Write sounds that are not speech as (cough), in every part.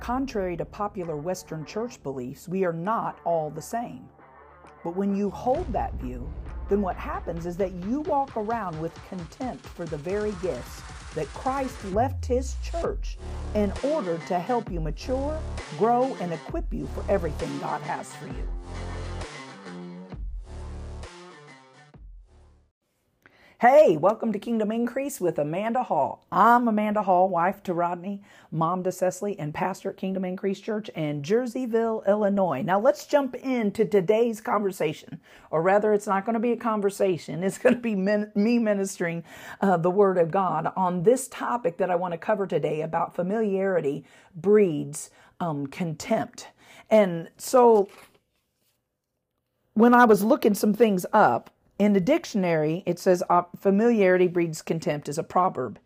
Contrary to popular Western church beliefs, we are not all the same. But when you hold that view, then what happens is that you walk around with contempt for the very gifts that Christ left his church in order to help you mature, grow, and equip you for everything God has for you. Hey, welcome to Kingdom Increase with Amanda Hall. I'm Amanda Hall, wife to Rodney, mom to Cecily, and pastor at Kingdom Increase Church in Jerseyville, Illinois. Now let's jump into today's conversation, or rather, it's not going to be a conversation. (laughs) It's going to be min- me ministering uh, the Word of God on this topic that I want to cover today about familiarity breeds um, contempt. And so, when I was looking some things up, in the dictionary, it says familiarity breeds contempt is a proverb.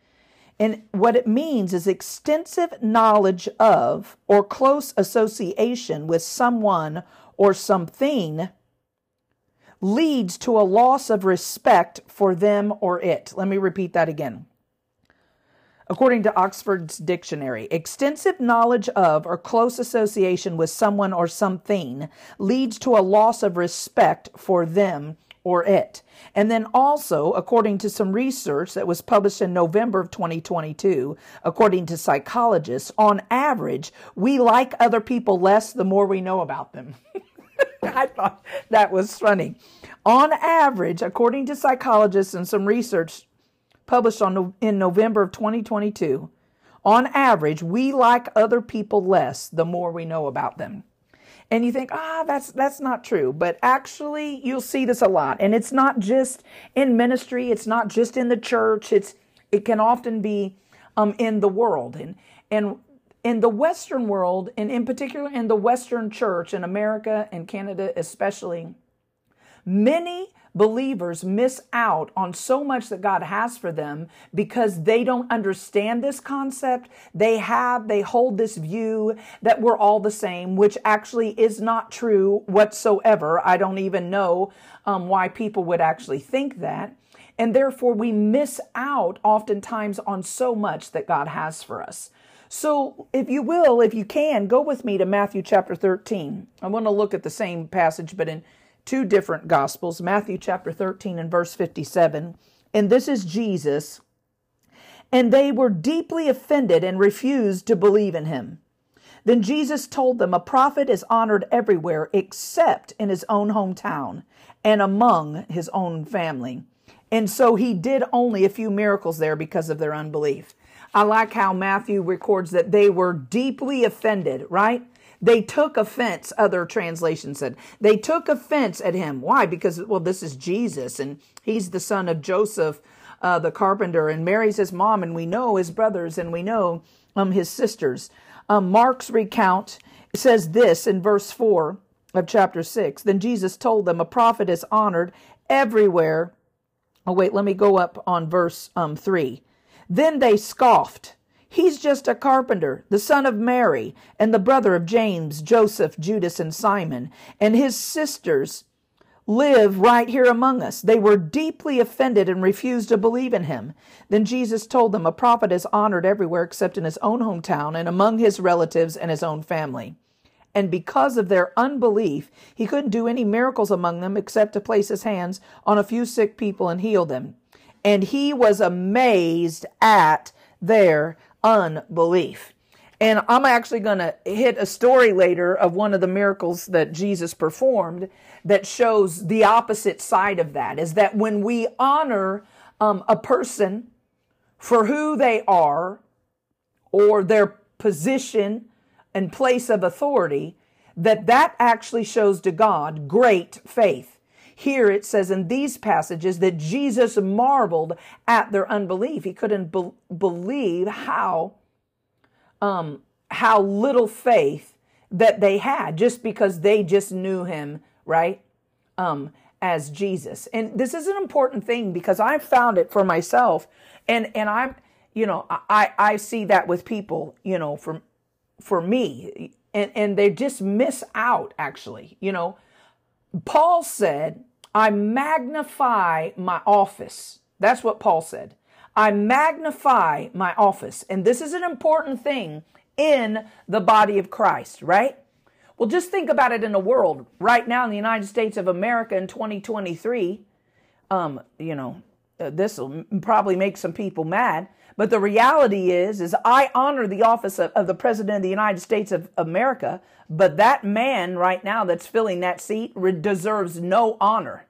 And what it means is extensive knowledge of or close association with someone or something leads to a loss of respect for them or it. Let me repeat that again. According to Oxford's dictionary, extensive knowledge of or close association with someone or something leads to a loss of respect for them or it. And then also, according to some research that was published in November of 2022, according to psychologists, on average, we like other people less the more we know about them. (laughs) I thought that was funny. On average, according to psychologists and some research published on, in November of 2022, on average, we like other people less the more we know about them and you think ah that's that's not true. But actually you'll see this a lot and it's not just in ministry it's not just in the church it's it can often be um, in the world and and in the western world and in particular in the western church in america and canada especially many believers miss out on so much that God has for them because they don't understand this concept. They have, they hold this view that we're all the same, which actually is not true whatsoever. I don't even know um, why people would actually think that. And therefore, we miss out oftentimes on so much that God has for us. So, if you will, if you can, go with me to Matthew chapter 13. I want to look at the same passage, but in two different gospels Matthew chapter 13 and verse 57. And this is Jesus. And they were deeply offended and refused to believe in him. Then Jesus told them, A prophet is honored everywhere except in his own hometown and among his own family. And so he did only a few miracles there because of their unbelief. I like how Matthew records that they were deeply offended, right? They took offense, other translations said. They took offense at him. Why? Because, well, this is Jesus and he's the son of Joseph, uh, the carpenter, and Mary's his mom, and we know his brothers and we know um, his sisters. Um, Mark's recount says this in verse 4 of chapter 6. Then Jesus told them, A prophet is honored everywhere. Oh, wait, let me go up on verse um, 3. Then they scoffed He's just a carpenter, the son of Mary, and the brother of James, Joseph, Judas, and Simon. And his sisters live right here among us. They were deeply offended and refused to believe in him. Then Jesus told them, A prophet is honored everywhere except in his own hometown and among his relatives and his own family. And because of their unbelief, he couldn't do any miracles among them except to place his hands on a few sick people and heal them. And he was amazed at their unbelief. And I'm actually going to hit a story later of one of the miracles that Jesus performed that shows the opposite side of that is that when we honor um, a person for who they are or their position and place of authority, that that actually shows to God great faith. Here it says in these passages that Jesus marveled at their unbelief. He couldn't be- believe how um, how little faith that they had just because they just knew him, right? Um, as Jesus. And this is an important thing because I found it for myself. And and I'm, you know, I I see that with people, you know, for for me. And and they just miss out actually, you know. Paul said, I magnify my office. That's what Paul said. I magnify my office. And this is an important thing in the body of Christ, right? Well, just think about it in the world right now in the United States of America in 2023. Um, you know, uh, this will probably make some people mad, but the reality is, is I honor the office of, of the President of the United States of America, but that man right now that's filling that seat deserves no honor,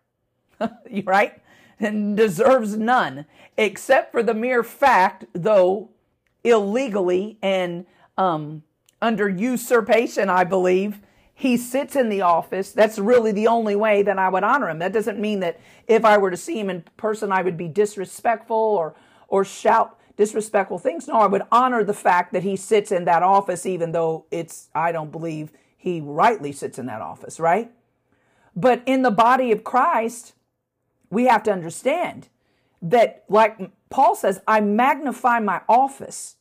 (laughs) right? And deserves none, except for the mere fact, though illegally and um, under usurpation, I believe, he sits in the office. That's really the only way that I would honor him. That doesn't mean that if I were to see him in person, I would be disrespectful or or shout disrespectful things. No, I would honor the fact that he sits in that office, even though it's I don't believe he rightly sits in that office, right? But in the body of Christ, we have to understand that, like Paul says, I magnify my office,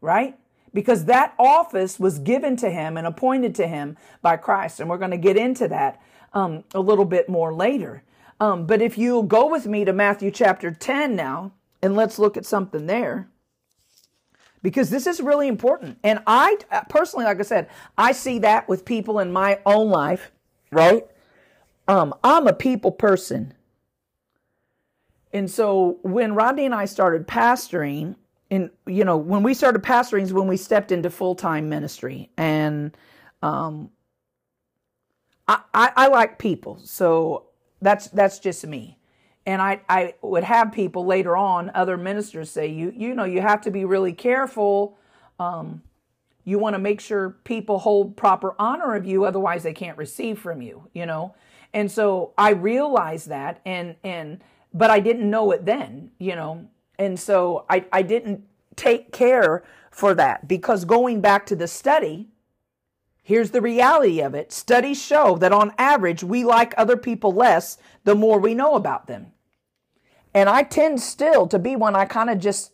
right? Because that office was given to him and appointed to him by Christ. And we're going to get into that um, a little bit more later. Um, but if you'll go with me to Matthew chapter 10 now, and let's look at something there. Because this is really important. And I personally, like I said, I see that with people in my own life, right? Um, I'm a people person. And so when Rodney and I started pastoring, in you know when we started pastoring is when we stepped into full-time ministry. And um I, I, I like people. So that's that's just me. And I, I would have people later on other ministers say you you know you have to be really careful. Um, you want to make sure people hold proper honor of you otherwise they can't receive from you you know? And so i realized that and and but i didn't know it then you know and so I, I didn't take care for that because going back to the study, here's the reality of it. Studies show that on average, we like other people less the more we know about them. And I tend still to be one I kind of just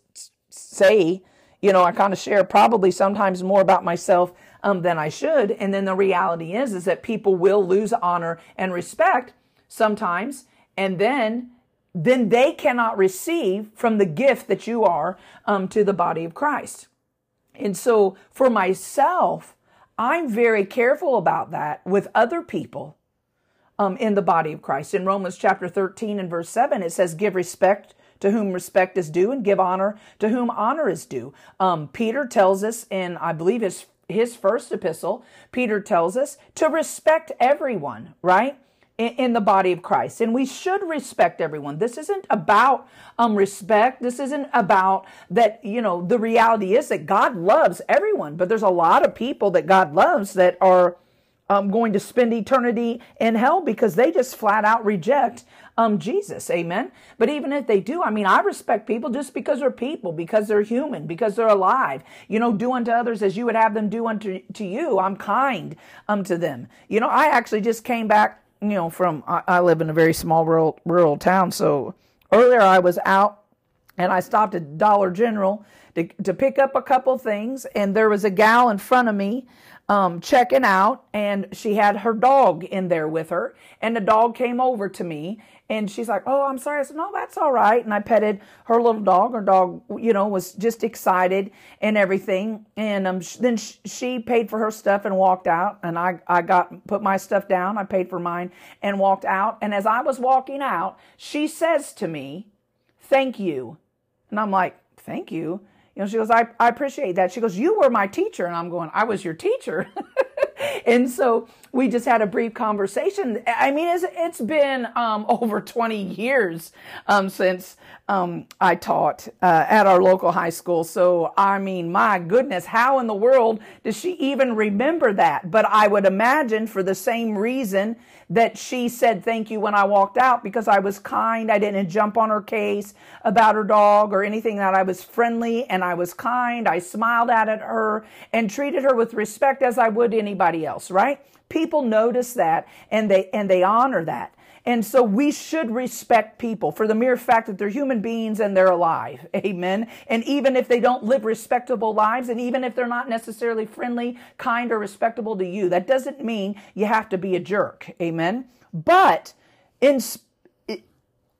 say, you know, I kind of share probably sometimes more about myself um, than I should. And then the reality is, is that people will lose honor and respect sometimes. And then then they cannot receive from the gift that you are um, to the body of Christ. And so for myself, I'm very careful about that with other people um, in the body of Christ. In Romans chapter 13 and verse 7, it says, Give respect to whom respect is due and give honor to whom honor is due. Um, Peter tells us in, I believe, his, his first epistle, Peter tells us to respect everyone, right? In, the body of Christ. And we should respect everyone. This isn't about um, respect. This isn't about that, you know, the reality is that God loves everyone, but there's a lot of people that God loves that are um, going to spend eternity in hell because they just flat out reject um, Jesus. Amen. But even if they do, I mean, I respect people just because they're people, because they're human, because they're alive. You know, do unto others as you would have them do unto to you. I'm kind um, to them. You know, I actually just came back you know, from I, I live in a very small rural rural town. So earlier I was out and I stopped at Dollar General to, to pick up a couple things, and there was a gal in front of me um, checking out, and she had her dog in there with her, and the dog came over to me, and she's like, "Oh, I'm sorry." I said, "No, that's all right." And I petted her little dog. Her dog, you know, was just excited and everything. And um, then she paid for her stuff and walked out. And I, I got put my stuff down. I paid for mine and walked out. And as I was walking out, she says to me, "Thank you." And I'm like, "Thank you." You know, she goes, I, I appreciate that. She goes, You were my teacher. And I'm going, I was your teacher. (laughs) and so we just had a brief conversation. I mean, it's, it's been um, (laughs) over 20 years um, since um, I taught uh, at our local high school. So, I mean, my goodness, how in the world does she even remember that? But I would imagine for the same reason that she said thank you when I walked out because I was kind. I didn't jump on her case about her dog or anything that I was friendly and I was kind. I smiled at her and treated her with respect as I would anybody else, right? People notice that and they and they honor that. And so we should respect people for the mere fact that they're human beings and they're alive. (laughs) Amen. And even if they don't live respectable lives, and even if they're not necessarily friendly, kind, or respectable to you, that doesn't mean you have to be a jerk. Amen. But in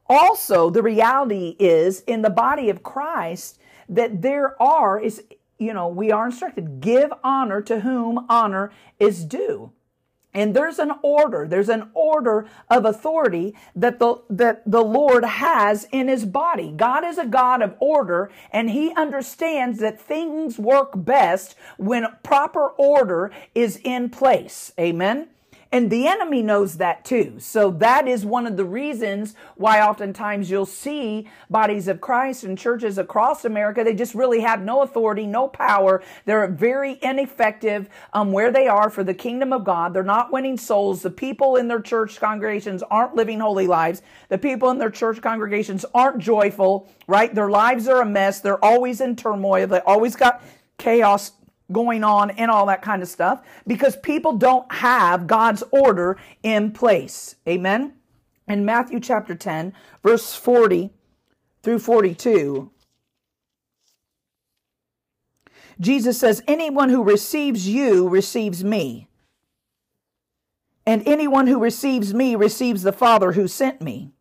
also the reality is in the body of Christ that there are is you know we are instructed give honor to whom honor is due and there's an order there's an order of authority that the that the lord has in his body. God is a god of order and he understands that things work best when proper order is in place. Amen and the enemy knows that too. So that is one of the reasons why oftentimes you'll see bodies of Christ and churches across America, they just really have no authority, no power. They're very ineffective um, where they are for the kingdom of God. They're not winning souls. The people in their church congregations aren't living holy lives. The people in their church congregations aren't joyful, right? Their lives are a mess. They're always in turmoil. They always got chaos going on and all that kind of stuff because people don't have God's order in place. Amen. In Matthew chapter 10, verse 40 through 42, Jesus says, Anyone who receives you receives me. And anyone who receives me receives the Father who sent me.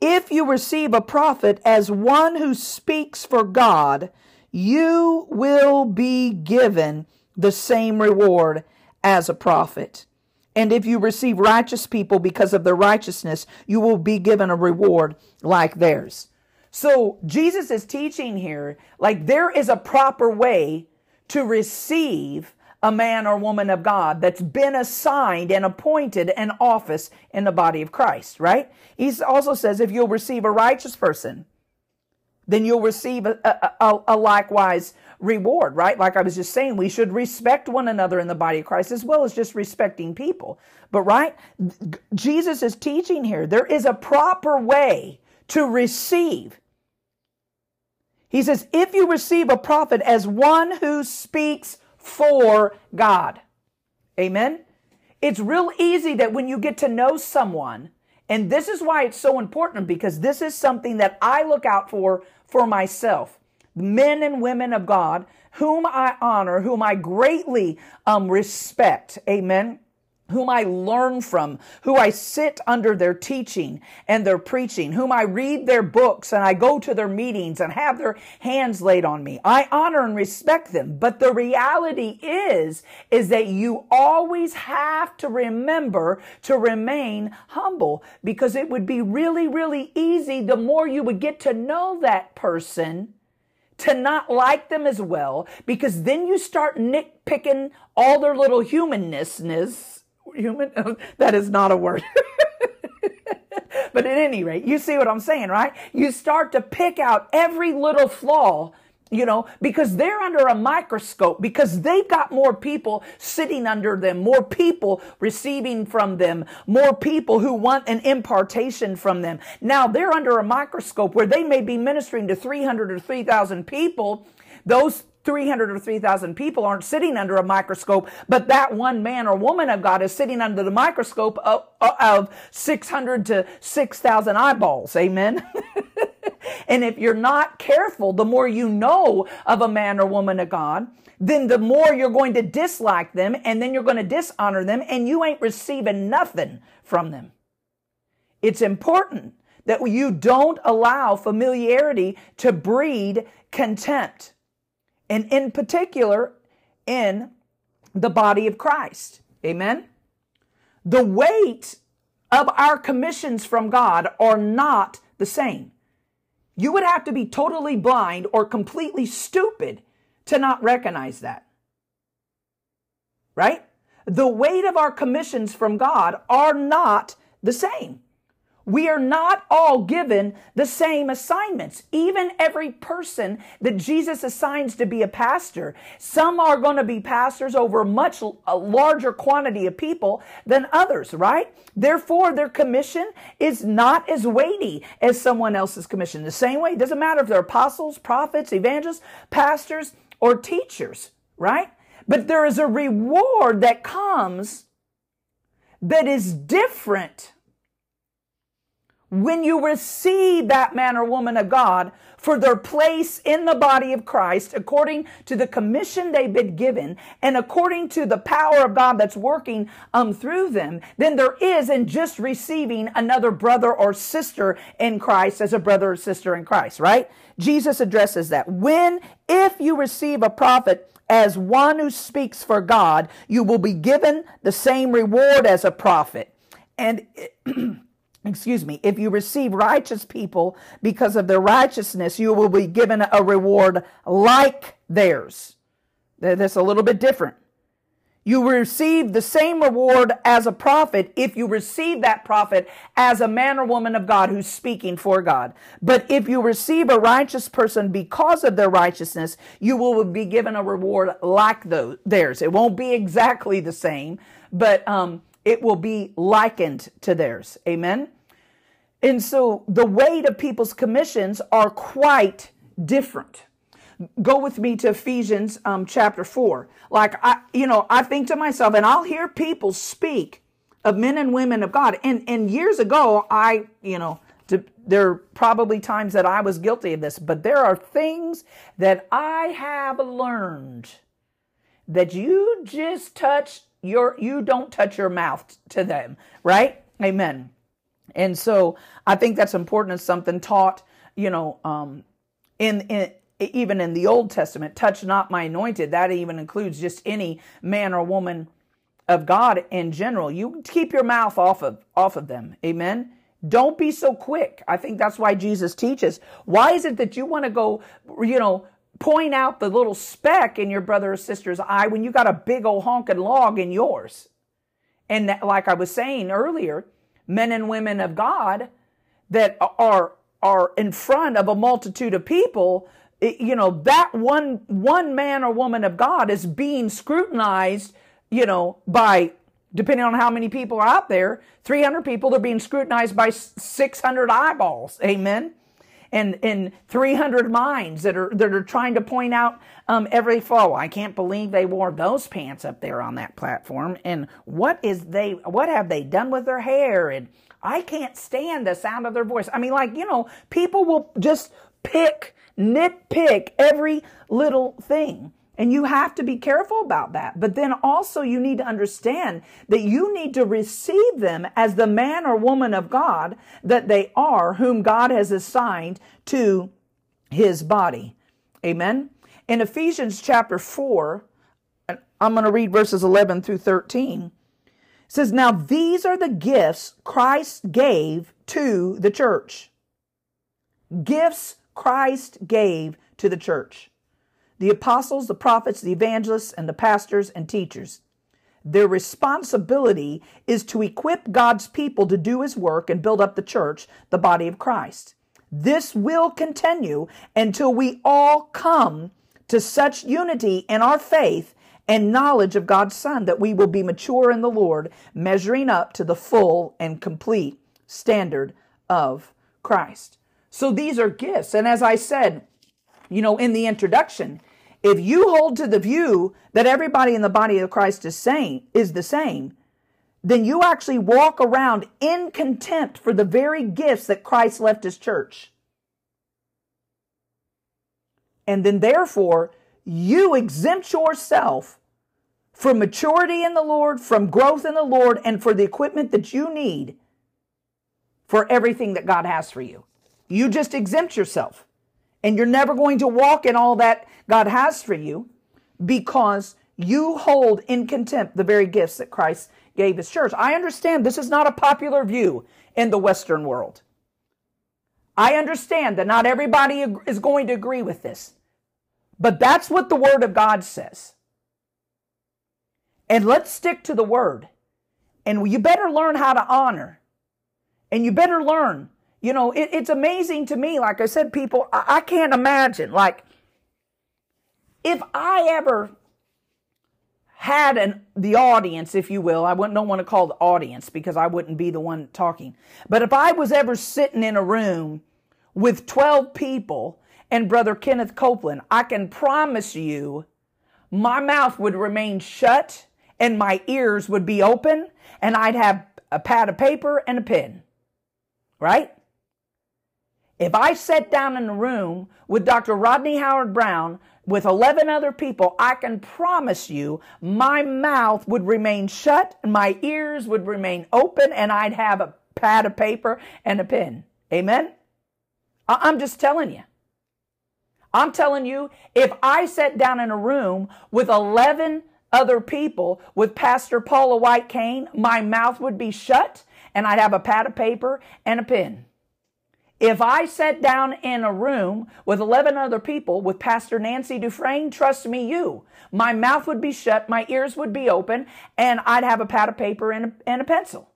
If you receive a prophet as one who speaks for God, you will be given the same reward as a prophet. And if you receive righteous people because of their righteousness, you will be given a reward like theirs. So Jesus is teaching here, like there is a proper way to receive a man or woman of God that's been assigned and appointed an office in the body of Christ, right? He also says if you'll receive a righteous person, then you'll receive a, a, a, likewise reward, right? Like I was just saying, we should respect one another in the body of Christ as well as just respecting people. But, right, Jesus is teaching here there is a proper way to receive. He says, if you receive a prophet as one who speaks for God, amen. It's real easy that when you get to know someone, and this is why it's so important because this is something that I look out for for myself. Men and women of God, whom I honor, whom I greatly um, respect. Amen whom I learn from, who I sit under their teaching and their preaching, whom I read their books and I go to their meetings and have their hands laid on me. I honor and respect them. But the reality is, is that you always have to remember to remain humble because it would be really, really easy the more you would get to know that person to not like them as well because then you start nitpicking all their little humannessness human (laughs) that is not a word (laughs) but at any rate you see what i'm saying right you start to pick out every little flaw you know, because they're under a microscope, because they've got more people sitting under them, more people receiving from them, more people who want an impartation from them. Now they're under a microscope where they may be ministering to 300 or 3,000 people. Those 300 or 3,000 people aren't sitting under a microscope, but that one man or woman of God is sitting under the microscope of, of 600 to 6,000 eyeballs. Amen. (laughs) and if you're not careful, the more you know of a man or woman of God, then the more you're going to dislike them and then you're going to dishonor them and you ain't receiving nothing from them. It's important that you don't allow familiarity to breed contempt and in particular in the body of Christ. Amen. The weight of our commissions from God are not the same. You would have to be totally blind or completely stupid to not recognize that. Right? The weight of our commissions from God are not the same. We are not all given the same assignments. Even every person that Jesus assigns to be a pastor, some are going to be pastors over a much larger quantity of people than others, right? Therefore, their commission is not as weighty as someone else's commission. The same way, it doesn't matter if they're apostles, prophets, evangelists, pastors, or teachers, right? But there is a reward that comes that is different when you receive that man or woman of God for their place in the body of Christ according to the commission they've been given and according to the power of God that's working um, through them, then there is in just receiving another brother or sister in Christ as a brother or sister in Christ, right? Jesus addresses that. When, if you receive a prophet as one who speaks for God, you will be given the same reward as a prophet. And (clears throat) excuse me, if you receive righteous people because of their righteousness, you will be given a reward like theirs. That's a little bit different. You receive the same reward as a prophet if you receive that prophet as a man or woman of God who's speaking for God. But if you receive a righteous person because of their righteousness, you will be given a reward like those, theirs. It won't be exactly the same, but um, it will be likened to theirs. Amen. And so the weight of people's commissions are quite different. Go with me to Ephesians um, chapter 4. Like, I, you know, I think to myself, and I'll hear people speak of men and women of God. And, and years ago, I, you know, to, there are probably times that I was guilty of this, but there are things that I have learned that you just touch your you don't touch your mouth to them, right? Amen. And so I think that's important as something taught, you know, um, in, in even in the Old Testament, touch not my anointed. That even includes just any man or woman of God in general. You keep your mouth off of off of them. Amen. Don't be so quick. I think that's why Jesus teaches. Why is it that you want to go, you know, point out the little speck in your brother or sister's eye when you got a big old honking log in yours? And that, like I was saying earlier, men and women of God that are are in front of a multitude of people, you know, that one one man or woman of God is being scrutinized, you know, by depending on how many people are out there, 300 people they're being scrutinized by 600 eyeballs. Amen and in 300 minds that are that are trying to point out um, every flaw. I can't believe they wore those pants up there on that platform. And what is they? What have they done with their hair? And I can't stand the sound of their voice. I mean, like you know, people will just pick, nitpick every little thing. And you have to be careful about that. But then also you need to understand that you need to receive them as the man or woman of God that they are, whom God has assigned to his body. Amen. In Ephesians chapter 4, I'm going to read verses 11 through 13. It says, Now these are the gifts Christ gave to the church. Gifts Christ gave to the church the apostles, the prophets, the evangelists, and the pastors and teachers. Their responsibility is to equip God's people to do his work and build up the church, the body of Christ. This will continue until we all come to such unity in our faith and knowledge of God's Son that we will be mature in the Lord, measuring up to the full and complete standard of Christ. So these are gifts. And as I said, you know, in the introduction, if you hold to the view that everybody in the body of Christ is same is the same, then you actually walk around in contempt for the very gifts that Christ left his church. And then therefore, you exempt yourself from maturity in the Lord, from growth in the Lord, and for the equipment that you need for everything that God has for you. You just exempt yourself. And you're never going to walk in all that God has for you because you hold in contempt the very gifts that Christ gave his church. I understand this is not a popular view in the Western world. I understand that not everybody is going to agree with this, but that's what the Word of God says. And let's stick to the Word. And you better learn how to honor. And you better learn you know, it, it's amazing to me. Like I said, people, I, I can't imagine. Like, if I ever had an the audience, if you will, I wouldn't don't want to call the audience because I wouldn't be the one talking. But if I was ever sitting in a room with 12 people and Brother Kenneth Copeland, I can promise you my mouth would remain shut and my ears would be open and I'd have a pad of paper and a pen. Right? If I sat down in a room with Dr. Rodney Howard-Browne with 11 other people, I can promise you my mouth would remain shut, my ears would remain open, and I'd have a pad of paper and a pen. Amen? I'm just telling you. I'm telling you, if I sat down in a room with 11 other people with Pastor Paula White Cain, my mouth would be shut and I'd have a pad of paper and a pen. If I sat down in a room with 11 other people with Pastor Nancy Dufresne, trust me, you, my mouth would be shut, my ears would be open, and I'd have a pad of paper and a, and a pencil.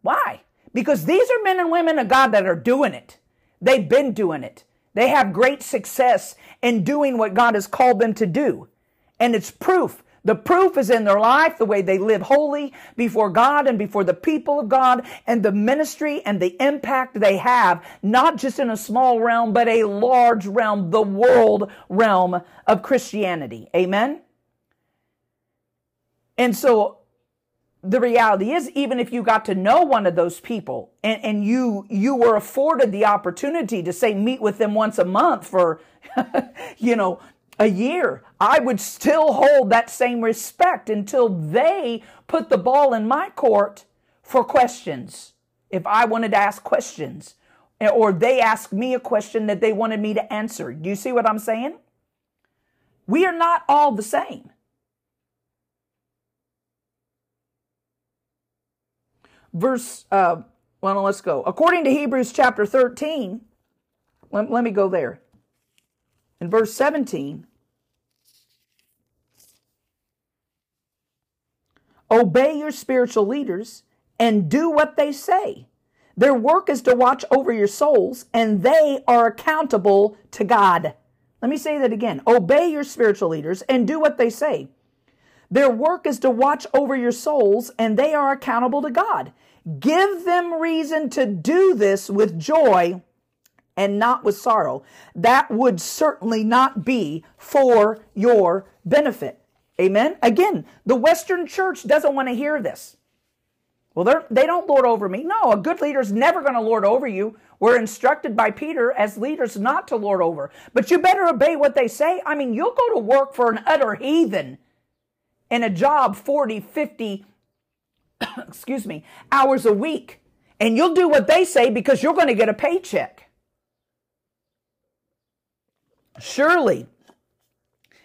Why? Because these are men and women of God that are doing it. They've been doing it. They have great success in doing what God has called them to do. And it's proof the proof is in their life, the way they live holy before God and before the people of God, and the ministry and the impact they have, not just in a small realm, but a large realm, the world realm of Christianity. Amen? And so the reality is even if you got to know one of those people and, and you you were afforded the opportunity to say meet with them once a month for (laughs) you know a year, I would still hold that same respect until they put the ball in my court for questions. If I wanted to ask questions, or they asked me a question that they wanted me to answer. Do you see what I'm saying? We are not all the same. Verse, uh, well, let's go. According to Hebrews chapter 13, let, let me go there. In verse 17, obey your spiritual leaders and do what they say. Their work is to watch over your souls, and they are accountable to God. Let me say that again. Obey your spiritual leaders and do what they say. Their work is to watch over your souls, and they are accountable to God. Give them reason to do this with joy and not with sorrow. That would certainly not be for your benefit. Amen. Again, the Western church doesn't want to hear this. Well, they don't lord over me. No, a good leader is never going to lord over you. We're instructed by Peter as leaders not to lord over. But you better obey what they say. I mean, you'll go to work for an utter heathen in a job 40, 50, (coughs) excuse me, hours a week. And you'll do what they say because you're going to get a paycheck. Surely,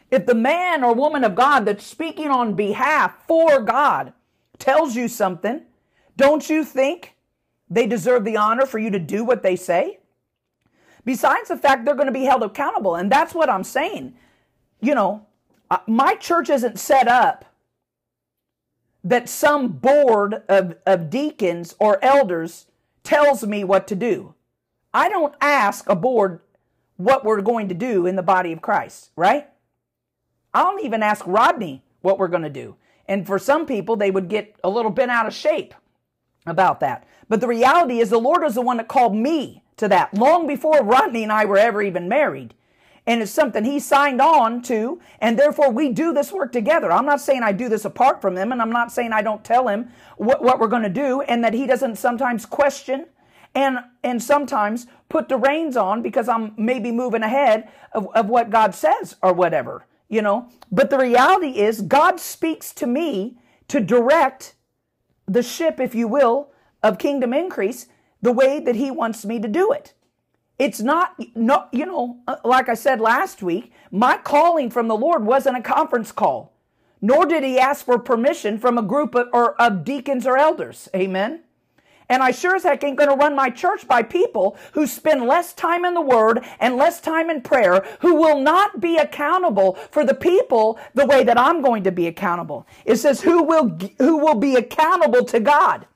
if the man or woman of God that's speaking on behalf for God tells you something, don't you think they deserve the honor for you to do what they say? Besides the fact they're going to be held accountable. And that's what I'm saying. You know, uh, my church isn't set up that some board of, of deacons or elders tells me what to do. I don't ask a board what we're going to do in the body of Christ, right? I don't even ask Rodney what we're going to do. And for some people, they would get a little bent out of shape about that. But the reality is, the Lord is the one that called me to that long before Rodney and I were ever even married. And it's something he signed on to, and therefore we do this work together. I'm not saying I do this apart from him, and I'm not saying I don't tell him what, what we're going to do, and that he doesn't sometimes question and and sometimes put the reins on because I'm maybe moving ahead of, of what God says or whatever you know. But the reality is, God speaks to me to direct the ship, if you will, of kingdom increase the way that He wants me to do it. It's not, no, you know, uh, like I said last week, my calling from the Lord wasn't a conference call, nor did He ask for permission from a group of, or, of deacons or elders. Amen. And I sure as heck ain't going to run my church by people who spend less time in the Word and less time in prayer, who will not be accountable for the people the way that I'm going to be accountable. It says, who will, who will be accountable to God.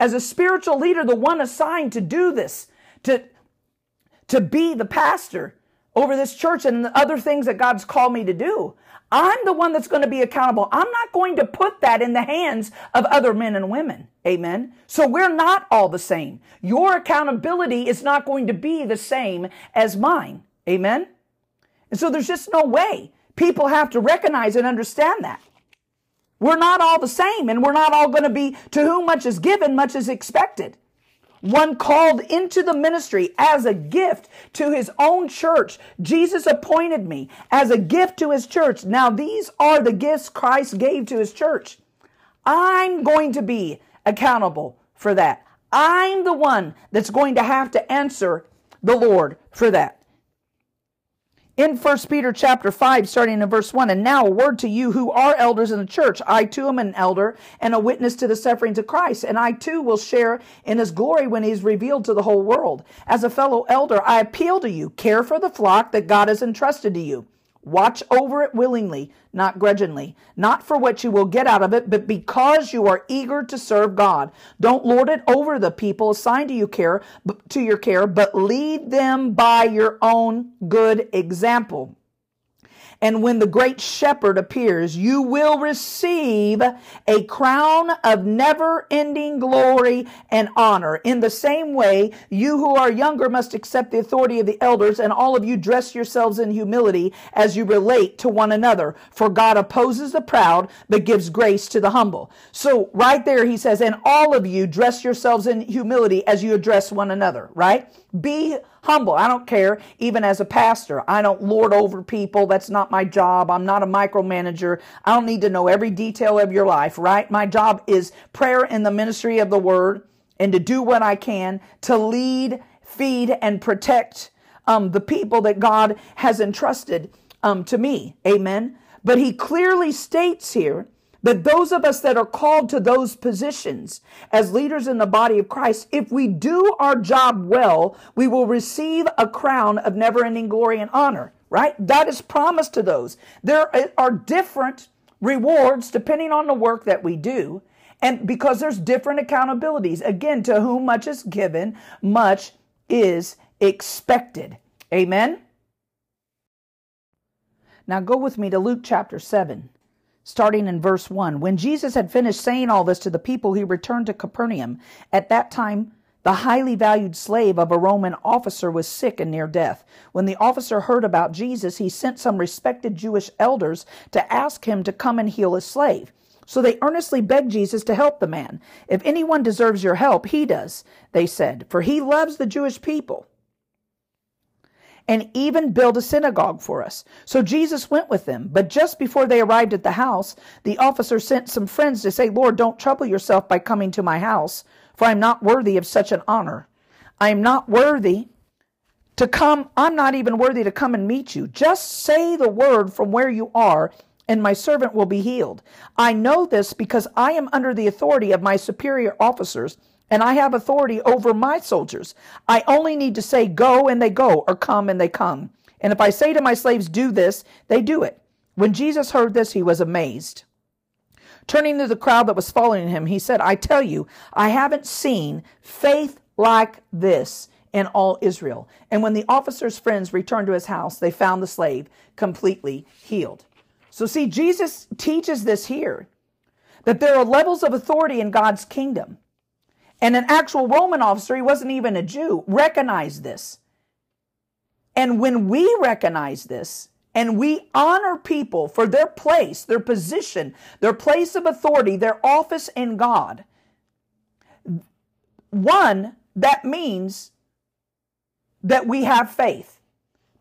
As a spiritual leader, the one assigned to do this, to, to be the pastor over this church and the other things that God's called me to do. I'm the one that's going to be accountable. I'm not going to put that in the hands of other men and women. Amen. So we're not all the same. Your accountability is not going to be the same as mine. Amen. And so there's just no way. People have to recognize and understand that. We're not all the same and we're not all going to be to whom much is given, much is expected. One called into the ministry as a gift to his own church. Jesus appointed me as a gift to his church. Now, these are the gifts Christ gave to his church. I'm going to be accountable for that. I'm the one that's going to have to answer the Lord for that in 1 Peter chapter 5, starting in verse 1, and now a word to you who are elders in the church. I too am an elder and a witness to the sufferings of Christ, and I too will share in his glory when he is revealed to the whole world. As a fellow elder, I appeal to you, care for the flock that God has entrusted to you. Watch over it willingly, not grudgingly, not for what you will get out of it, but because you are eager to serve God. Don't lord it over the people assigned to you care, to your care, but lead them by your own good example. And when the great shepherd appears, you will receive a crown of never ending glory and honor. In the same way, you who are younger must accept the authority of the elders, and all of you dress yourselves in humility as you relate to one another. For God opposes the proud, but gives grace to the humble. So right there, he says, and all of you dress yourselves in humility as you address one another, right? Be humble. I don't care, even as a pastor. I don't lord over people. That's not my job. I'm not a micromanager. I don't need to know every detail of your life, right? My job is prayer in the ministry of the word and to do what I can to lead, feed, and protect um, the people that God has entrusted um, to me. Amen. But he clearly states here that those of us that are called to those positions as leaders in the body of Christ, if we do our job well, we will receive a crown of never ending glory and honor, right? That is promised to those. There are different rewards depending on the work that we do. And because there's different accountabilities. Again, to whom much is given, much is expected. Amen. Now go with me to Luke chapter 7 starting in verse 1. When Jesus had finished saying all this to the people, he returned to Capernaum. At that time, the highly valued slave of a Roman officer was sick and near death. When the officer heard about Jesus, he sent some respected Jewish elders to ask him to come and heal his slave. So they earnestly begged Jesus to help the man. If anyone deserves your help, he does, they said, for he loves the Jewish people and even build a synagogue for us. So Jesus went with them. But just before they arrived at the house, the officer sent some friends to say, Lord, don't trouble yourself by coming to my house, for I am not worthy of such an honor. I am not worthy to come. I'm not even worthy to come and meet you. Just say the word from where you are and my servant will be healed. I know this because I am under the authority of my superior officers and I have authority over my soldiers. I only need to say go and they go, or come and they come. And if I say to my slaves, do this, they do it. When Jesus heard this, he was amazed. Turning to the crowd that was following him, he said, I tell you, I haven't seen faith like this in all Israel. And when the officer's friends returned to his house, they found the slave completely healed. So, see, Jesus teaches this here that there are levels of authority in God's kingdom. And an actual Roman officer, he wasn't even a Jew, recognized this. And when we recognize this and we honor people for their place, their position, their place of authority, their office in God, one, that means that we have faith.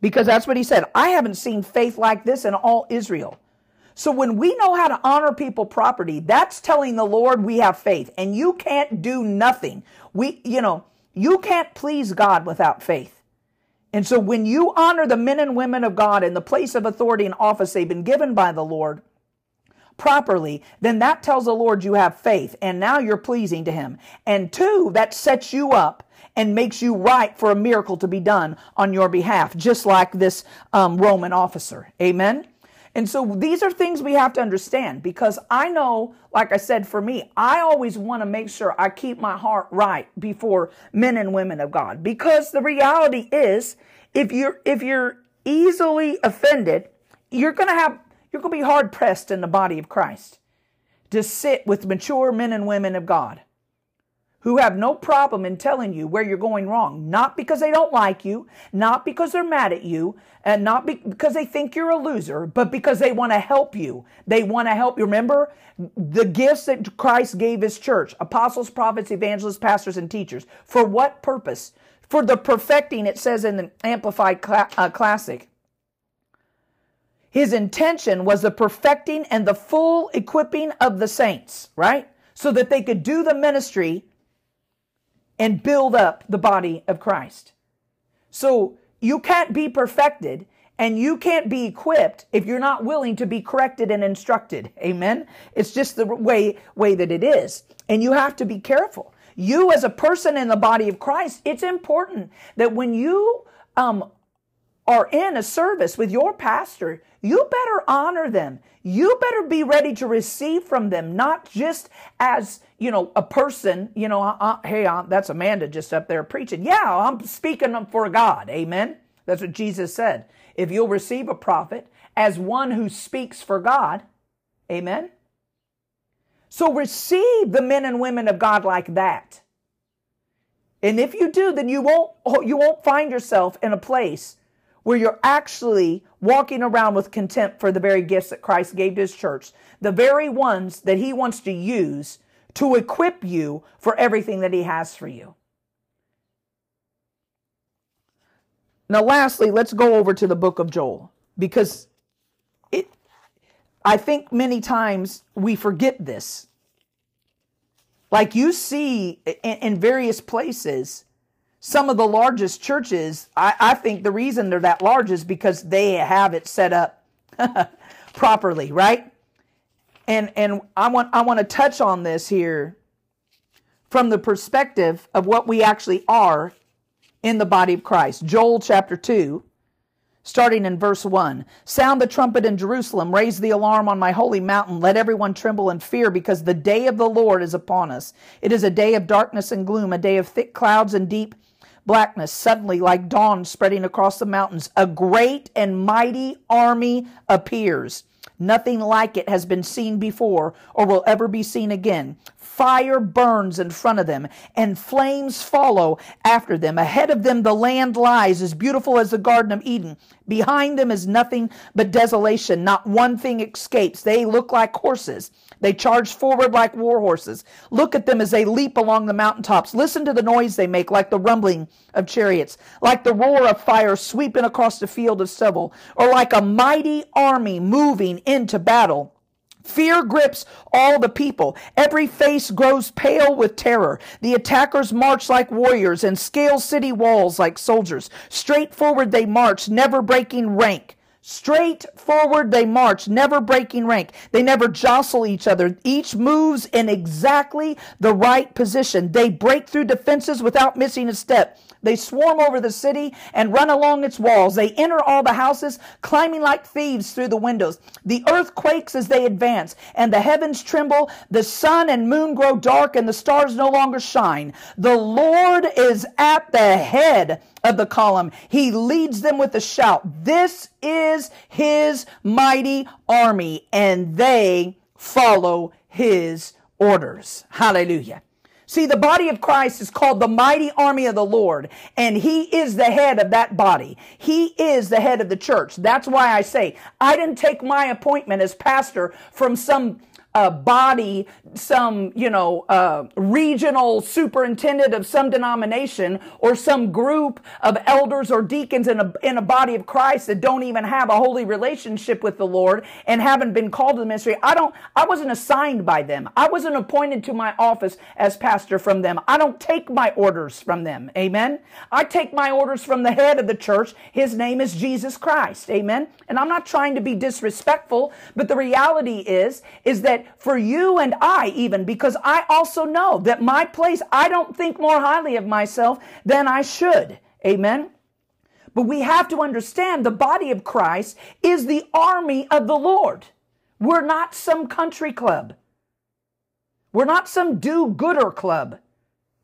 Because that's what he said. I haven't seen faith like this in all Israel. So when we know how to honor people property, that's telling the Lord we have faith and you can't do nothing. We, you know, you can't please God without faith. And so when you honor the men and women of God in the place of authority and office they've been given by the Lord properly, then that tells the Lord you have faith and now you're pleasing to him. And two, that sets you up and makes you right for a miracle to be done on your behalf, just like this um, Roman officer. Amen. And so these are things we have to understand because I know, like I said, for me, I always want to make sure I keep my heart right before men and women of God. Because the reality is, if you're if you're easily offended, you're gonna have you're gonna be hard pressed in the body of Christ to sit with mature men and women of God who have no problem in telling you where you're going wrong, not because they don't like you, not because they're mad at you, and not because they think you're a loser, but because they want to help you. They want to help you. Remember the gifts that Christ gave his church apostles, prophets, evangelists, pastors, and teachers. For what purpose? For the perfecting, it says in the Amplified uh, Classic. His intention was the perfecting and the full equipping of the saints, right? So that they could do the ministry and build up the body of Christ. So you can't be perfected and you can't be equipped if you're not willing to be corrected and instructed. Amen. It's just the way, way that it is. And you have to be careful. You as a person in the body of Christ, it's important that when you um, are in a service with your pastor, you better honor them. You better be ready to receive from them, not just as, you know, a person, you know, uh, uh hey, uh, that's Amanda just up there preaching. Yeah, I'm speaking for God. Amen. That's what Jesus said. If you'll receive a prophet as one who speaks for God, amen. So receive the men and women of God like that. And if you do, then you won't, you won't find yourself in a place where you're actually walking around with contempt for the very gifts that Christ gave to his church, the very ones that he wants to use to equip you for everything that he has for you. Now, lastly, let's go over to the book of Joel because it, I think many times we forget this. Like you see in, in various places, some of the largest churches, I, I think the reason they're that large is because they have it set up (laughs) properly, right? And and I want I want to touch on this here from the perspective of what we actually are in the body of Christ. Joel chapter 2, starting in verse 1. Sound the trumpet in Jerusalem, raise the alarm on my holy mountain, let everyone tremble and fear, because the day of the Lord is upon us. It is a day of darkness and gloom, a day of thick clouds and deep blackness, suddenly like dawn spreading across the mountains. A great and mighty army appears. Nothing like it has been seen before or will ever be seen again. Fire burns in front of them, and flames follow after them. Ahead of them, the land lies as beautiful as the Garden of Eden. Behind them is nothing but desolation. Not one thing escapes. They look like horses. They charge forward like war horses. Look at them as they leap along the mountaintops. Listen to the noise they make, like the rumbling of chariots, like the roar of fire sweeping across the field of stubble, or like a mighty army moving into battle. Fear grips all the people. Every face grows pale with terror. The attackers march like warriors and scale city walls like soldiers. Straight forward they march, never breaking rank. Straight forward they march, never breaking rank. They never jostle each other. Each moves in exactly the right position. They break through defenses without missing a step. They swarm over the city and run along its walls. They enter all the houses, climbing like thieves through the windows. The earth quakes as they advance, and the heavens tremble. The sun and moon grow dark, and the stars no longer shine. The Lord is at the head of the column. He leads them with a shout. This is his mighty army, and they follow his orders. Hallelujah. See, the body of Christ is called the mighty army of the Lord, and he is the head of that body. He is the head of the church. That's why I say I didn't take my appointment as pastor from some uh, body, some, you know, uh, regional superintendent of some denomination or some group of elders or deacons in a, in a body of Christ that don't even have a holy relationship with the Lord and haven't been called to the ministry. I don't, I wasn't assigned by them. I wasn't appointed to my office as pastor from them. I don't take my orders from them. Amen. I take my orders from the head of the church. His name is Jesus Christ. Amen. And I'm not trying to be disrespectful, but the reality is, is that for you and I, even because I also know that my place, I don't think more highly of myself than I should. Amen. But we have to understand the body of Christ is the army of the Lord. We're not some country club. We're not some do gooder club,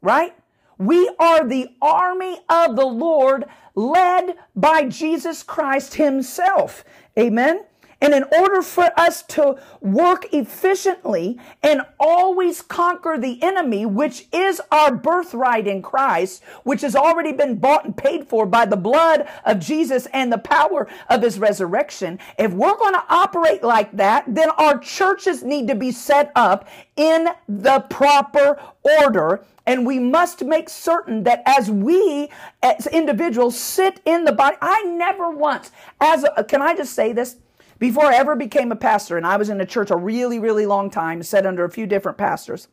right? We are the army of the Lord led by Jesus Christ himself. Amen. And in order for us to work efficiently and always conquer the enemy, which is our birthright in Christ, which has already been bought and paid for by the blood of Jesus and the power of his resurrection, if we're going to operate like that, then our churches need to be set up in the proper order. And we must make certain that as we as individuals sit in the body. I never once as a, can i just say this before I ever became a pastor, and I was in a church a really, really long time, sat under a few different pastors,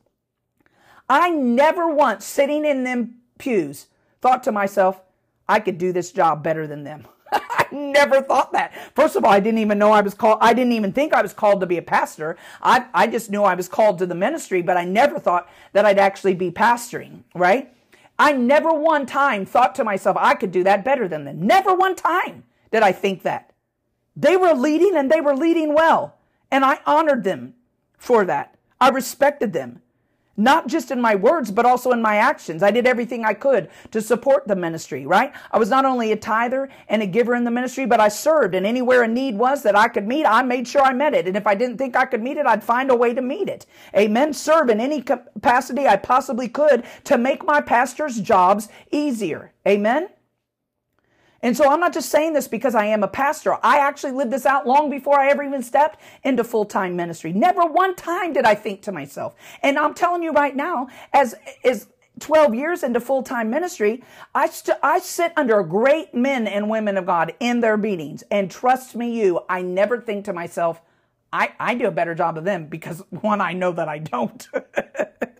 I never once sitting in them pews thought to myself, I could do this job better than them. (laughs) I never thought that. First of all, I didn't even know I was called, I didn't even think I was called to be a pastor. I, I just knew I was called to the ministry, but I never thought that I'd actually be pastoring, right? I never one time thought to myself, I could do that better than them. Never one time did I think that. They were leading and they were leading well. And I honored them for that. I respected them, not just in my words, but also in my actions. I did everything I could to support the ministry, right? I was not only a tither and a giver in the ministry, but I served. And anywhere a need was that I could meet, I made sure I met it. And if I didn't think I could meet it, I'd find a way to meet it. Amen. Serve in any capacity I possibly could to make my pastor's jobs easier. Amen. And so I'm not just saying this because I am a pastor. I actually lived this out long before I ever even stepped into full time ministry. Never one time did I think to myself. And I'm telling you right now, as, as 12 years into full time ministry, I, st- I sit under great men and women of God in their meetings. And trust me, you, I never think to myself, I, I do a better job of them because one, I know that I don't. (laughs)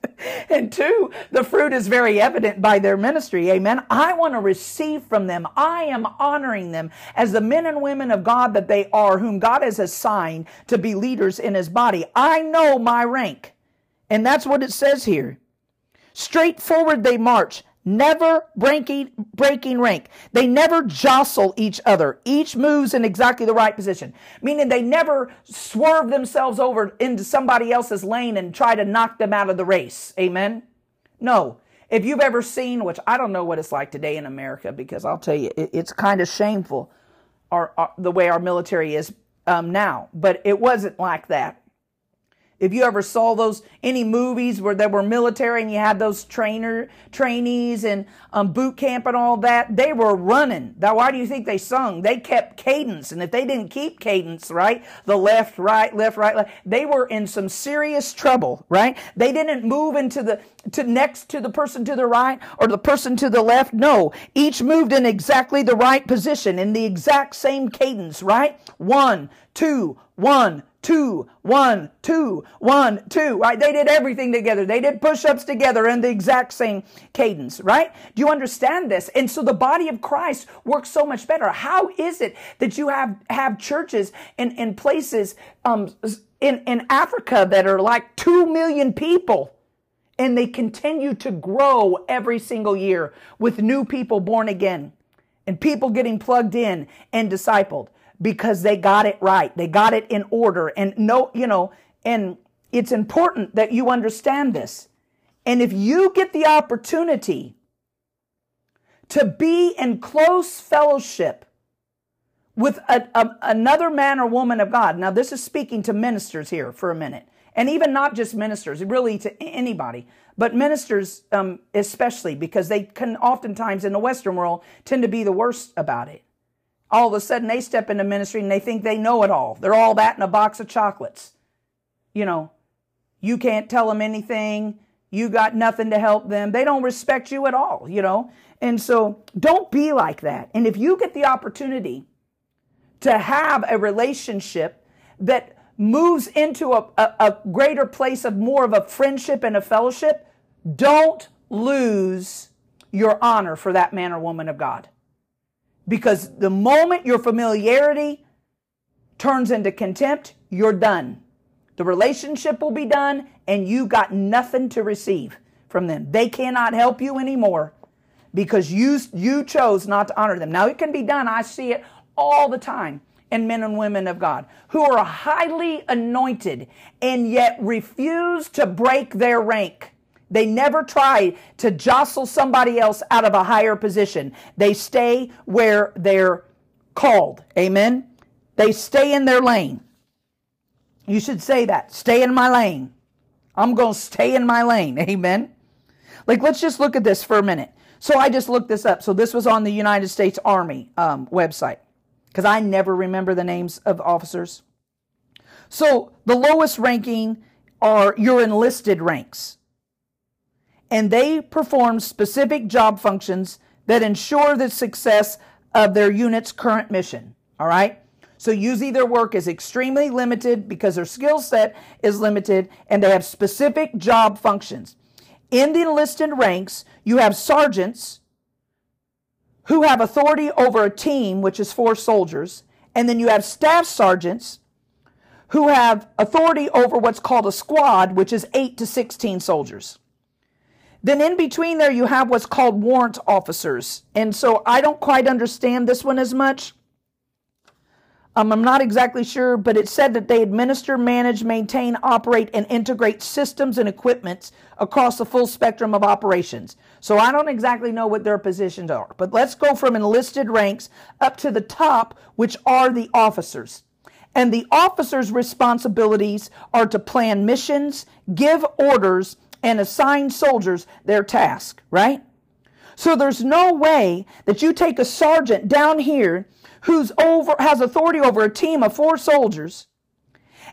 and two, the fruit is very evident by their ministry. Amen. I want to receive from them. I am honoring them as the men and women of God that they are, whom God has assigned to be leaders in his body. I know my rank. And that's what it says here. Straightforward they march, never breaking breaking rank. They never jostle each other. Each moves in exactly the right position, meaning they never swerve themselves over into somebody else's lane and try to knock them out of the race. Amen. No. If you've ever seen, which I don't know what it's like today in America, because I'll tell you, it, it's kind of shameful, our, our, the way our military is um, now. But it wasn't like that if you ever saw those any movies where there were military and you had those trainer trainees and um, boot camp and all that, they were running. Now, why do you think they sung? They kept cadence, and if they didn't keep cadence, right, the left, right, left, right, left, they were in some serious trouble, right? They didn't move into the to next to the person to the right or the person to the left. No, each moved in exactly the right position in the exact same cadence, right? One, two, one, two, one, two, one, two, right? They did everything together. They did push ups together in the exact same cadence, right? Do you understand this? And so the body of Christ works so much better. How is it that you have, have churches in, in places, um, in, in Africa that are like two million people and they continue to grow every single year with new people born again and people getting plugged in and discipled? Because they got it right. They got it in order. And no, you know, and it's important that you understand this. And if you get the opportunity to be in close fellowship with a, a, another man or woman of God, now this is speaking to ministers here for a minute, and even not just ministers, really to anybody, but ministers um, especially, because they can oftentimes in the Western world tend to be the worst about it all of a sudden they step into ministry and they think they know it all. They're all that in a box of chocolates. You know, you can't tell them anything. You got nothing to help them. They don't respect you at all, you know? And so don't be like that. And if you get the opportunity to have a relationship that moves into a, a, a greater place of more of a friendship and a fellowship, don't lose your honor for that man or woman of God. Because the moment your familiarity turns into contempt, you're done. The relationship will be done and you got nothing to receive from them. They cannot help you anymore because you, you chose not to honor them. Now it can be done. I see it all the time in men and women of God who are highly anointed and yet refuse to break their rank. They never try to jostle somebody else out of a higher position. They stay where they're called. Amen. They stay in their lane. You should say that. Stay in my lane. I'm going to stay in my lane. (laughs) Amen. Like, let's just look at this for a minute. So I just looked this up. So this was on the United States Army um, website because I never remember the names of officers. So the lowest ranking are your enlisted ranks. And they perform specific job functions that ensure the success of their unit's current mission. All right? So usually their work is extremely limited because their skill set is limited and they have specific job functions. In the enlisted ranks, you have sergeants who have authority over a team, which is four soldiers, and then you have staff sergeants who have authority over what's called a squad, which is 8 to 16 soldiers. Then in between there, you have what's called warrant officers. And so I don't quite understand this one as much. Um, I'm not exactly sure, but it said that they administer, manage, maintain, operate, and integrate systems and equipment across the full spectrum of operations. So I don't exactly know what their positions are. But let's go from enlisted ranks up to the top, which are the officers. And the officers' responsibilities are to plan missions, give orders, and assign soldiers their task, right? So there's no way that you take a sergeant down here who's over has authority over a team of four soldiers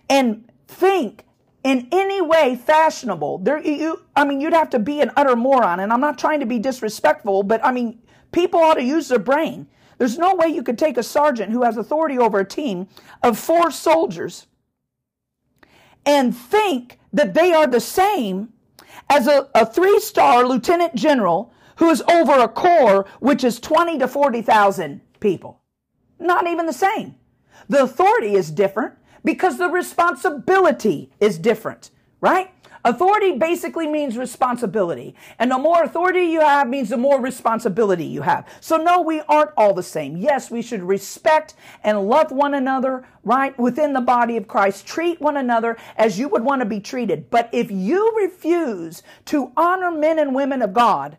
and think in any way fashionable there you i mean you'd have to be an utter moron and i'm not trying to be disrespectful but i mean people ought to use their brain there's no way you could take a sergeant who has authority over a team of four soldiers and think that they are the same as a, a three star lieutenant general who is over a corps which is 20 to 40,000 people. Not even the same. The authority is different because the responsibility is different, right? Authority basically means responsibility. And the more authority you have means the more responsibility you have. So, no, we aren't all the same. Yes, we should respect and love one another, right? Within the body of Christ. Treat one another as you would want to be treated. But if you refuse to honor men and women of God,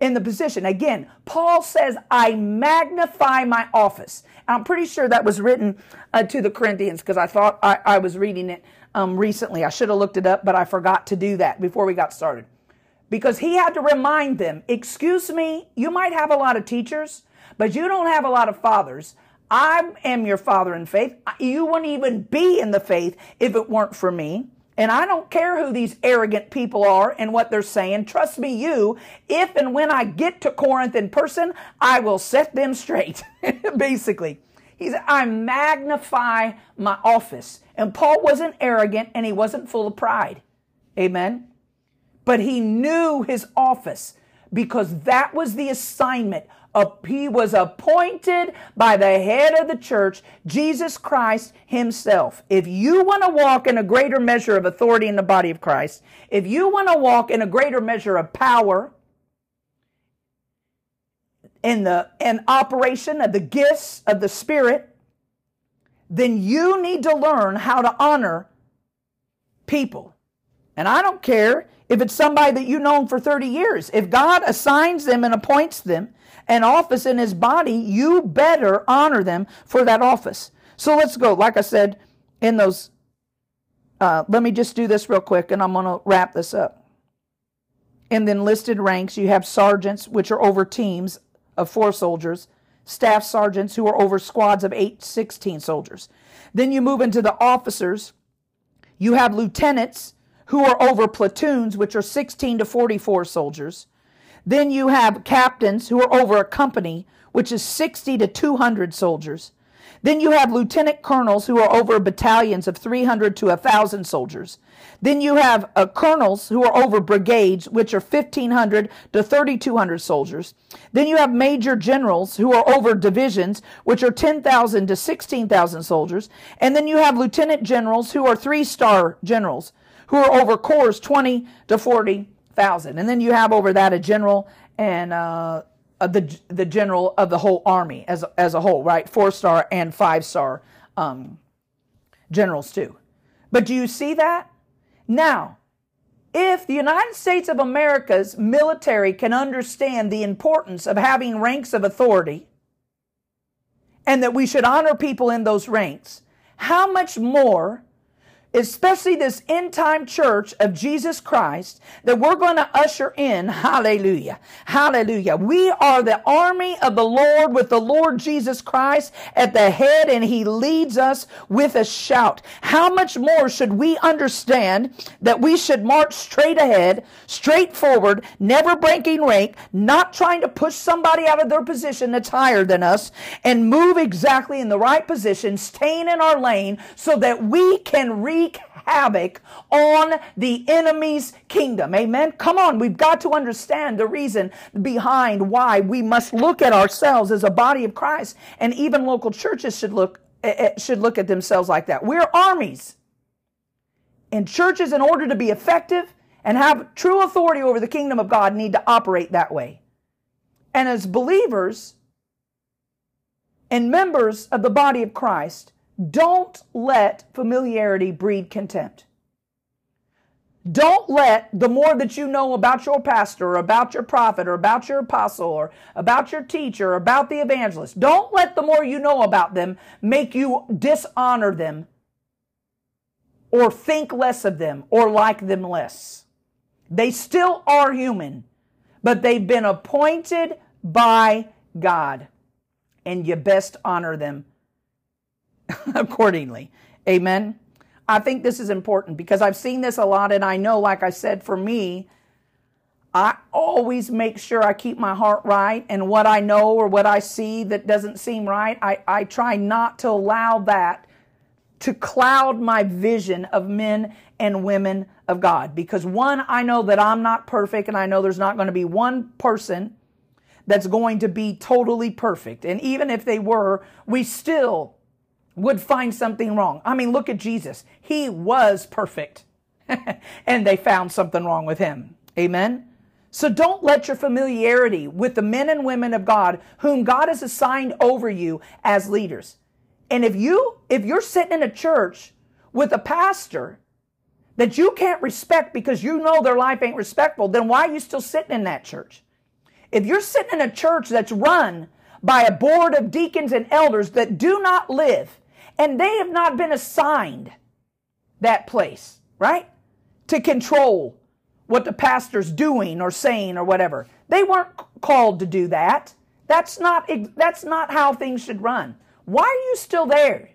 in the position. Again, Paul says, I magnify my office. And I'm pretty sure that was written uh, to the Corinthians because I thought I, I, was reading it um, recently. I should have looked it up, but I forgot to do that before we got started. Because he had to remind them, excuse me, you might have a lot of teachers, but you don't have a lot of fathers. I am your father in faith. You wouldn't even be in the faith if it weren't for me. And I don't care who these arrogant people are and what they're saying. Trust me, you, if and when I get to Corinth in person, I will set them straight. (laughs) Basically, he said, I magnify my office. And Paul wasn't arrogant and he wasn't full of pride. Amen. But he knew his office because that was the assignment he was appointed by the head of the church, Jesus Christ himself. If you want to walk in a greater measure of authority in the body of Christ, if you want to walk in a greater measure of power in the in operation of the gifts of the Spirit, then you need to learn how to honor people. And I don't care if it's somebody that you've known for 30 years. If God assigns them and appoints them, an office in his body, you better honor them for that office. So let's go. Like I said, in those, uh, let me just do this real quick and I'm going to wrap this up. In the enlisted ranks, you have sergeants, which are over teams of four soldiers, staff sergeants, who are over squads of eight, 16 soldiers. Then you move into the officers. You have lieutenants who are over platoons, which are 16 to 44 soldiers. Then you have captains who are over a company, which is 60 to 200 soldiers. Then you have lieutenant colonels who are over battalions of 300 to 1,000 soldiers. Then you have uh, colonels who are over brigades, which are 1,500 to 3,200 soldiers. Then you have major generals who are over divisions, which are 10,000 to 16,000 soldiers. And then you have lieutenant generals who are three star generals, who are over corps 20 to 40 thousand, and then you have over that a general and uh, the the general of the whole army as as a whole, right? Four star and five star um, generals too. But do you see that now? If the United States of America's military can understand the importance of having ranks of authority and that we should honor people in those ranks, how much more especially this end time church of Jesus Christ that we're going to usher in. Hallelujah. Hallelujah. We are the army of the Lord with the Lord Jesus Christ at the head and he leads us with a shout. How much more should we understand that we should march straight ahead, straight forward, never breaking rank, not trying to push somebody out of their position that's higher than us and move exactly in the right position, staying in our lane so that we can reach wreak havoc on the enemy's kingdom. Amen. Come on, we've got to understand the reason behind why we must look at ourselves as a body of Christ, and even local churches should look eh, eh, should look at themselves like that. We're armies. And churches, in order to be effective and have true authority over the kingdom of God, need to operate that way. And as believers and members of the body of Christ, don't let familiarity breed contempt. Don't let the more that you know about your pastor or about your prophet or about your apostle or about your teacher or about the evangelist, don't let the more you know about them make you dishonor them or think less of them or like them less. They still are human, but they've been appointed by God, and you best honor them (laughs) accordingly. Amen. I think this is important because I've seen this a lot, and I know, like I said, for me, I always make sure I keep my heart right, and what I know or what I see that doesn't seem right, I, I try not to allow that to cloud my vision of men and women of God. Because one, I know that I'm not perfect, and I know there's not going to be one person that's going to be totally perfect. And even if they were, we still would find something wrong. I mean, look at Jesus. He was perfect. (laughs) and they found something wrong with him. Amen. So don't let your familiarity with the men and women of God whom God has assigned over you as leaders. And if you if you're sitting in a church with a pastor that you can't respect because you know their life ain't respectful, then why are you still sitting in that church? If you're sitting in a church that's run by a board of deacons and elders that do not live and they have not been assigned that place, right? To control what the pastor's doing or saying or whatever. They weren't called to do that. That's not that's not how things should run. Why are you still there?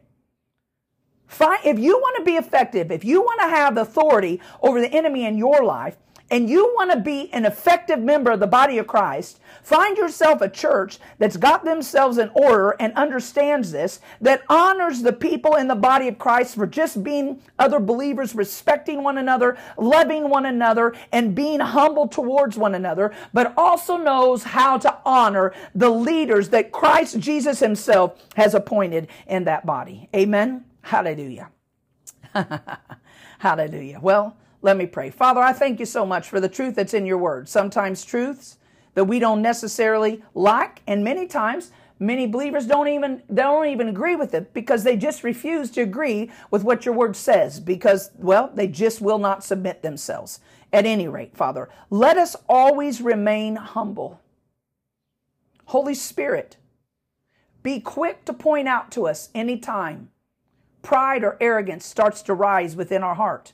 If you want to be effective, if you want to have authority over the enemy in your life, and you want to be an effective member of the body of Christ, find yourself a church that's got themselves in order and understands this, that honors the people in the body of Christ for just being other believers, respecting one another, loving one another, and being humble towards one another, but also knows how to honor the leaders that Christ Jesus himself has appointed in that body. Amen. Hallelujah. (laughs) Hallelujah. Well, let me pray. Father, I thank you so much for the truth that's in your word. Sometimes truths that we don't necessarily like, and many times many believers don't even don't even agree with it because they just refuse to agree with what your word says because well, they just will not submit themselves. At any rate, Father, let us always remain humble. Holy Spirit, be quick to point out to us anytime pride or arrogance starts to rise within our heart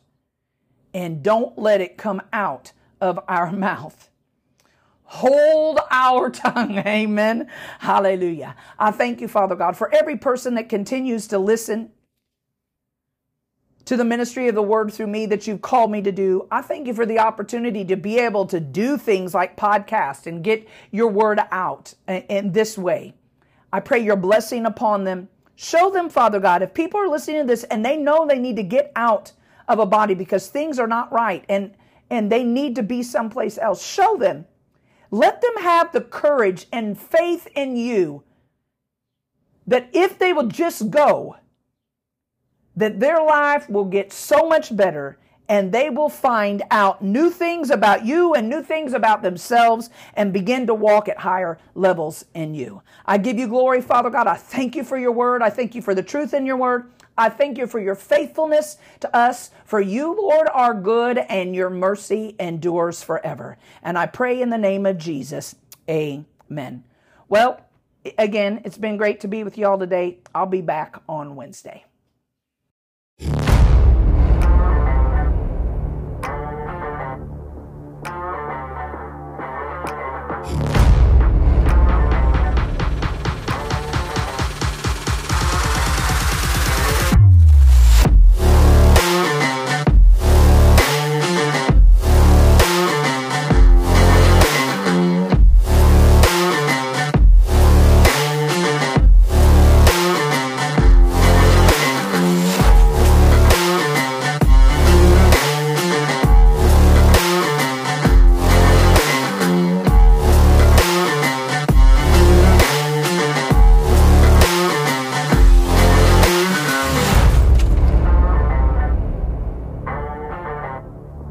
and don't let it come out of our (laughs) mouth. Hold our tongue. (laughs) Amen. Hallelujah. I thank you, Father God, for every person that continues to listen to the ministry of the word through me that you've called me to do. I thank you for the opportunity to be able to do things like podcast and get your word out in this way. I pray your blessing upon them. Show them, Father God, if people are listening to this and they know they need to get out of a body because things are not right and and they need to be someplace else. Show them. Let them have the courage and faith in you that if they will just go, that their life will get so much better and they will find out new things about you and new things about themselves and begin to walk at higher levels in you. I give you glory, Father God. I thank you for your word. I thank you for the truth in your word. I thank you for your faithfulness to us. For you, Lord, are good and your mercy endures forever. And I pray in the name of Jesus. Amen. Well, again, it's been great to be with y'all today. I'll be back on Wednesday.